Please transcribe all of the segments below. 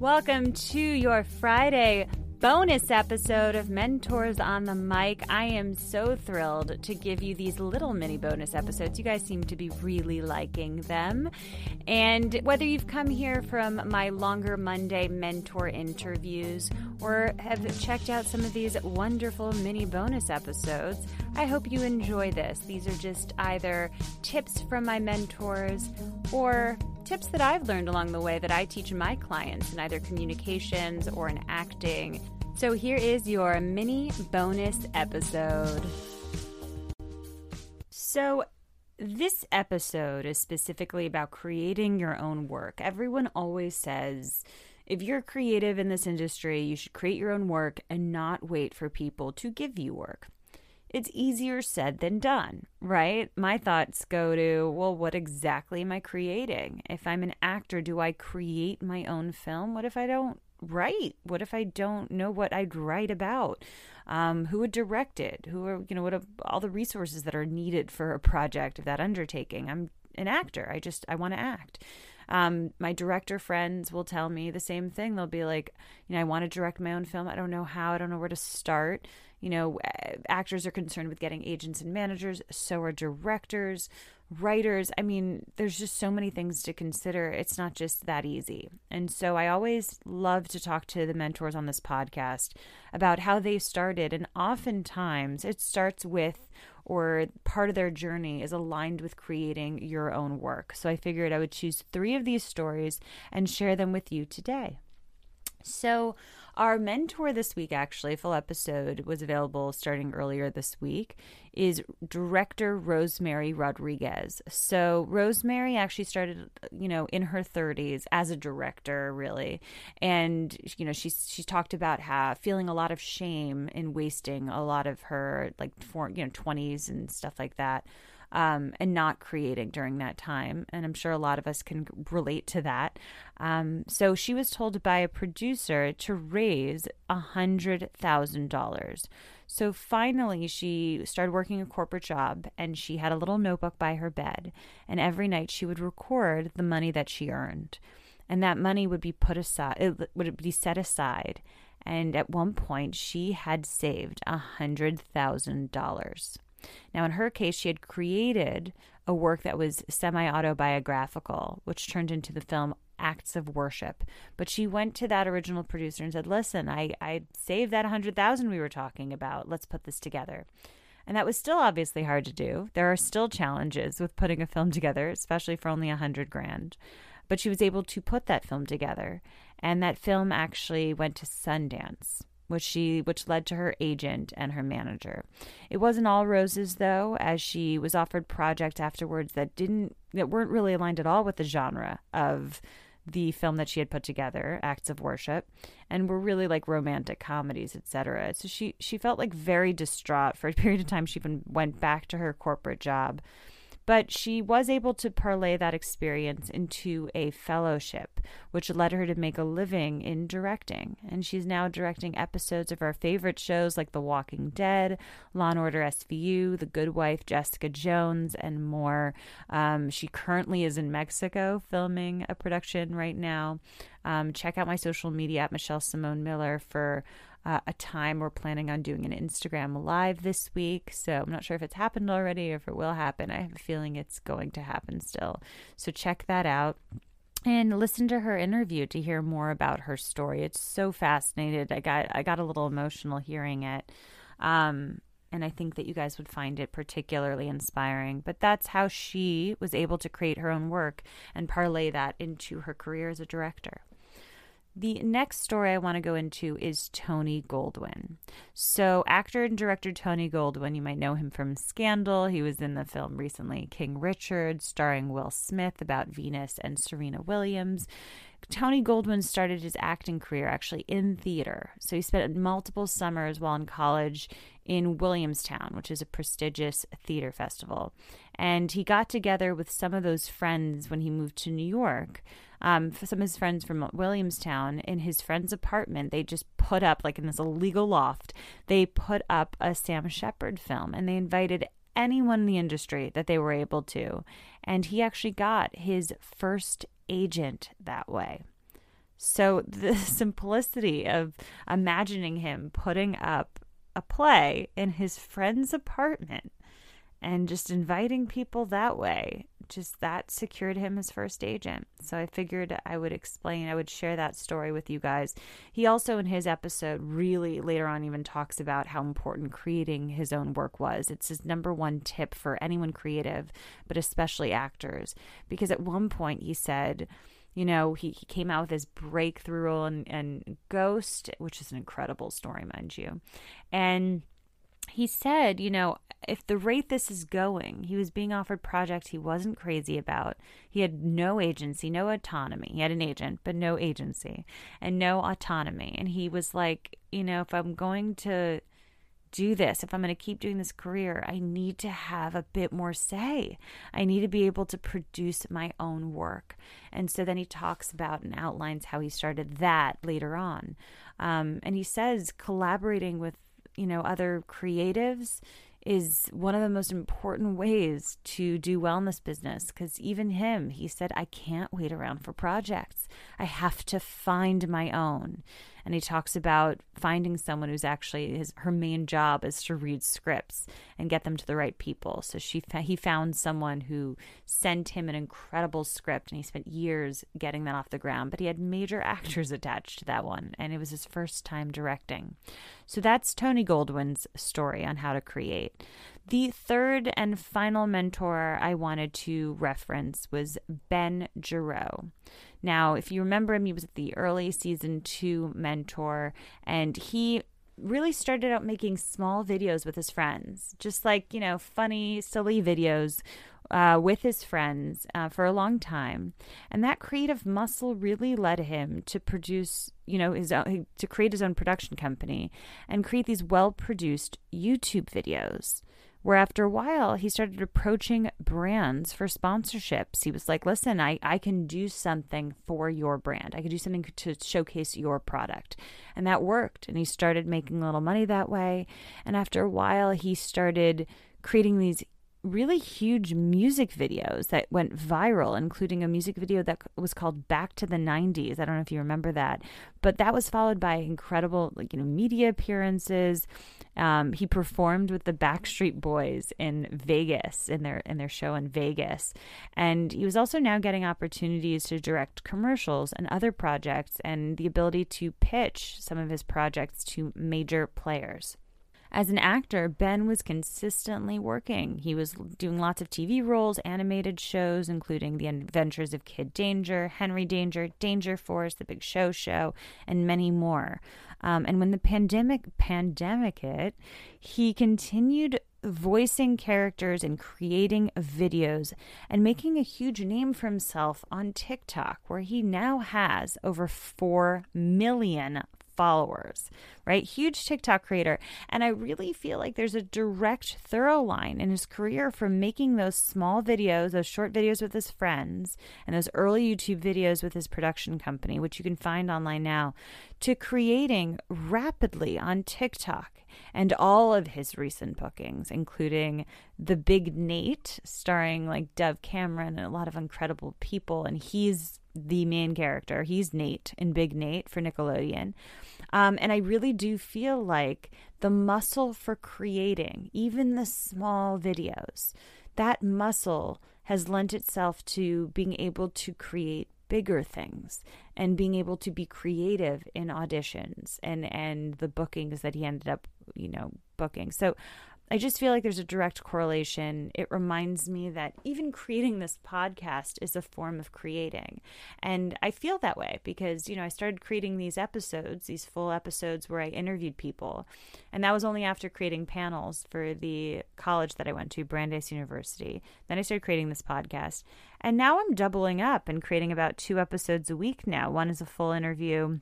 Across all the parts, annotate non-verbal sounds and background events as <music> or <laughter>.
Welcome to your Friday bonus episode of Mentors on the Mic. I am so thrilled to give you these little mini bonus episodes. You guys seem to be really liking them. And whether you've come here from my longer Monday mentor interviews or have checked out some of these wonderful mini bonus episodes, I hope you enjoy this. These are just either tips from my mentors or tips that I've learned along the way that I teach my clients in either communications or in acting. So here is your mini bonus episode. So, this episode is specifically about creating your own work. Everyone always says, if you're creative in this industry, you should create your own work and not wait for people to give you work it's easier said than done, right? My thoughts go to, well, what exactly am I creating? If I'm an actor, do I create my own film? What if I don't write? What if I don't know what I'd write about? Um, who would direct it? Who are, you know, what are all the resources that are needed for a project of that undertaking? I'm an actor. I just, I want to act. Um, my director friends will tell me the same thing. They'll be like, you know, I want to direct my own film. I don't know how. I don't know where to start you know, actors are concerned with getting agents and managers, so are directors, writers. I mean, there's just so many things to consider. It's not just that easy. And so I always love to talk to the mentors on this podcast about how they started. And oftentimes it starts with, or part of their journey is aligned with creating your own work. So I figured I would choose three of these stories and share them with you today. So, our mentor this week, actually, full episode was available starting earlier this week, is director Rosemary Rodriguez. So, Rosemary actually started, you know, in her 30s as a director, really. And, you know, she's, she talked about how feeling a lot of shame in wasting a lot of her, like, for, you know, 20s and stuff like that um, and not creating during that time. And I'm sure a lot of us can relate to that. Um, so she was told by a producer to raise a $100,000. So finally, she started working a corporate job and she had a little notebook by her bed. And every night she would record the money that she earned. And that money would be put aside, it would be set aside. And at one point, she had saved a $100,000. Now, in her case, she had created a work that was semi autobiographical, which turned into the film Acts of Worship. But she went to that original producer and said, Listen, I, I saved that 100000 we were talking about. Let's put this together. And that was still obviously hard to do. There are still challenges with putting a film together, especially for only a hundred grand. But she was able to put that film together. And that film actually went to Sundance which she which led to her agent and her manager. It wasn't all roses though, as she was offered projects afterwards that didn't that weren't really aligned at all with the genre of the film that she had put together, Acts of Worship, and were really like romantic comedies, etc. So she she felt like very distraught for a <laughs> period of time. She even went back to her corporate job but she was able to parlay that experience into a fellowship, which led her to make a living in directing. And she's now directing episodes of our favorite shows like The Walking Dead, Law and Order SVU, The Good Wife, Jessica Jones, and more. Um, she currently is in Mexico filming a production right now. Um, check out my social media at Michelle Simone Miller for uh, a time. We're planning on doing an Instagram live this week. So I'm not sure if it's happened already or if it will happen. I have a feeling it's going to happen still. So check that out and listen to her interview to hear more about her story. It's so fascinating. I got I got a little emotional hearing it. Um, and I think that you guys would find it particularly inspiring. But that's how she was able to create her own work and parlay that into her career as a director. The next story I want to go into is Tony Goldwyn. So, actor and director Tony Goldwyn, you might know him from Scandal. He was in the film recently King Richard, starring Will Smith about Venus and Serena Williams. Tony Goldwyn started his acting career actually in theater. So, he spent multiple summers while in college in Williamstown, which is a prestigious theater festival. And he got together with some of those friends when he moved to New York um, some of his friends from Williamstown in his friend's apartment. They just put up, like in this illegal loft, they put up a Sam Shepard film and they invited anyone in the industry that they were able to. And he actually got his first agent that way. So <laughs> the simplicity of imagining him putting up a play in his friend's apartment and just inviting people that way just that secured him his first agent. So i figured i would explain i would share that story with you guys. He also in his episode really later on even talks about how important creating his own work was. It's his number one tip for anyone creative but especially actors. Because at one point he said you know, he, he came out with his breakthrough role in, in Ghost, which is an incredible story, mind you. And he said, you know, if the rate this is going, he was being offered projects he wasn't crazy about. He had no agency, no autonomy. He had an agent, but no agency and no autonomy. And he was like, you know, if I'm going to do this, if I'm going to keep doing this career, I need to have a bit more say. I need to be able to produce my own work. And so then he talks about and outlines how he started that later on. Um, and he says collaborating with you know other creatives is one of the most important ways to do well in this business because even him he said i can't wait around for projects. I have to find my own and he talks about finding someone who's actually his her main job is to read scripts and get them to the right people. So she he found someone who sent him an incredible script, and he spent years getting that off the ground. But he had major <laughs> actors attached to that one, and it was his first time directing. So that's Tony Goldwyn's story on how to create. The third and final mentor I wanted to reference was Ben Giroux. Now, if you remember him, he was the early season two mentor, and he really started out making small videos with his friends, just like, you know, funny, silly videos uh, with his friends uh, for a long time. And that creative muscle really led him to produce, you know, his own, to create his own production company and create these well produced YouTube videos where after a while he started approaching brands for sponsorships. He was like, listen, I, I can do something for your brand. I can do something to showcase your product. And that worked. And he started making a little money that way. And after a while, he started creating these really huge music videos that went viral, including a music video that was called Back to the 90s. I don't know if you remember that, but that was followed by incredible, like, you know, media appearances. Um, he performed with the Backstreet Boys in Vegas in their in their show in Vegas, and he was also now getting opportunities to direct commercials and other projects, and the ability to pitch some of his projects to major players. As an actor, Ben was consistently working. He was doing lots of TV roles, animated shows, including The Adventures of Kid Danger, Henry Danger, Danger Force, The Big Show Show, and many more. Um, and when the pandemic pandemic hit, he continued voicing characters and creating videos and making a huge name for himself on TikTok, where he now has over 4 million followers, right? Huge TikTok creator. And I really feel like there's a direct thorough line in his career from making those small videos, those short videos with his friends, and those early YouTube videos with his production company, which you can find online now, to creating rapidly on TikTok and all of his recent bookings, including The Big Nate, starring like Dove Cameron and a lot of incredible people. And he's the main character. He's Nate in Big Nate for Nickelodeon. Um, and I really do feel like the muscle for creating, even the small videos, that muscle has lent itself to being able to create bigger things and being able to be creative in auditions and and the bookings that he ended up you know booking so I just feel like there's a direct correlation. It reminds me that even creating this podcast is a form of creating. And I feel that way because, you know, I started creating these episodes, these full episodes where I interviewed people. And that was only after creating panels for the college that I went to, Brandeis University. Then I started creating this podcast. And now I'm doubling up and creating about two episodes a week now. One is a full interview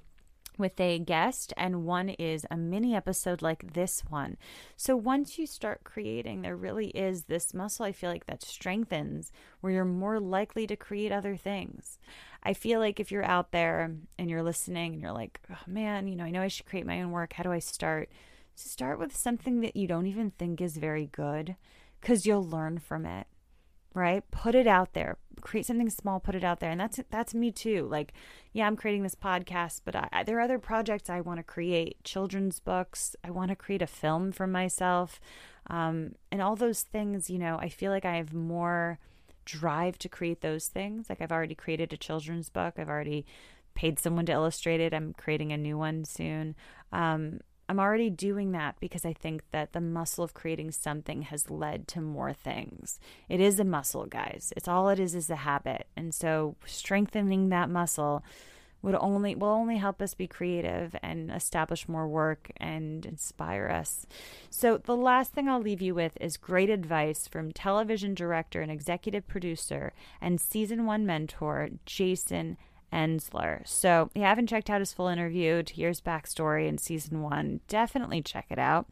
with a guest, and one is a mini episode like this one. So once you start creating, there really is this muscle I feel like that strengthens where you're more likely to create other things. I feel like if you're out there and you're listening and you're like, oh, man, you know, I know I should create my own work. How do I start? Start with something that you don't even think is very good because you'll learn from it right? Put it out there. Create something small, put it out there. And that's that's me too. Like, yeah, I'm creating this podcast, but I, there are other projects I want to create. Children's books. I want to create a film for myself. Um, and all those things, you know, I feel like I have more drive to create those things. Like I've already created a children's book. I've already paid someone to illustrate it. I'm creating a new one soon. Um, I'm already doing that because I think that the muscle of creating something has led to more things. It is a muscle, guys. It's all it is is a habit. And so strengthening that muscle would only will only help us be creative and establish more work and inspire us. So the last thing I'll leave you with is great advice from television director and executive producer and season 1 mentor Jason Ensler. So, if you haven't checked out his full interview to hear his backstory in season one, definitely check it out.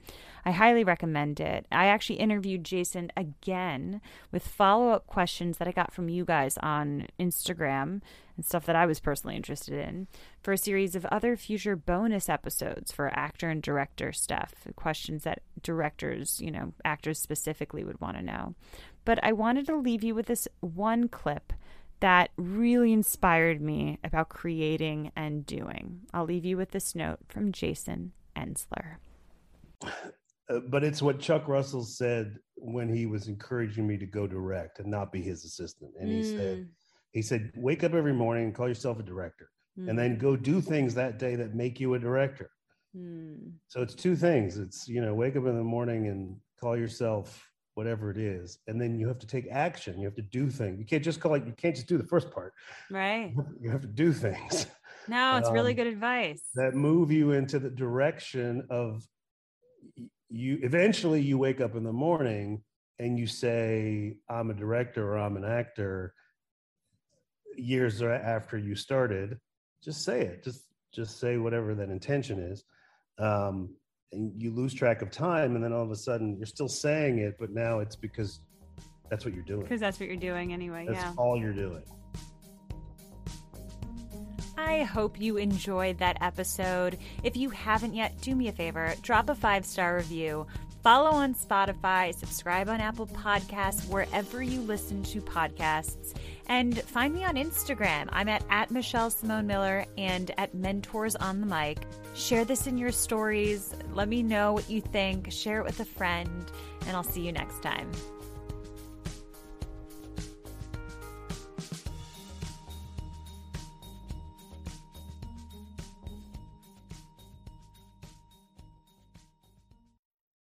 I highly recommend it. I actually interviewed Jason again with follow up questions that I got from you guys on Instagram and stuff that I was personally interested in for a series of other future bonus episodes for actor and director stuff, questions that directors, you know, actors specifically would want to know. But I wanted to leave you with this one clip that really inspired me about creating and doing. I'll leave you with this note from Jason Ensler. Uh, but it's what Chuck Russell said when he was encouraging me to go direct and not be his assistant. And he mm. said, he said, wake up every morning and call yourself a director, mm. and then go do things that day that make you a director. Mm. So it's two things. It's you know, wake up in the morning and call yourself whatever it is and then you have to take action you have to do things. You can't just call it you can't just do the first part. Right. You have to do things. <laughs> No it's um, really good advice. that move you into the direction of you eventually you wake up in the morning and you say i'm a director or i'm an actor. Years after you started just say it. Just just say whatever that intention is. Um, and you lose track of time and then all of a sudden you're still saying it but now it's because that's what you're doing. Because that's what you're doing anyway that's yeah. all you're doing. I hope you enjoyed that episode. If you haven't yet, do me a favor drop a five star review, follow on Spotify, subscribe on Apple Podcasts, wherever you listen to podcasts, and find me on Instagram. I'm at, at Michelle Simone Miller and at Mentors on the Mic. Share this in your stories. Let me know what you think. Share it with a friend, and I'll see you next time.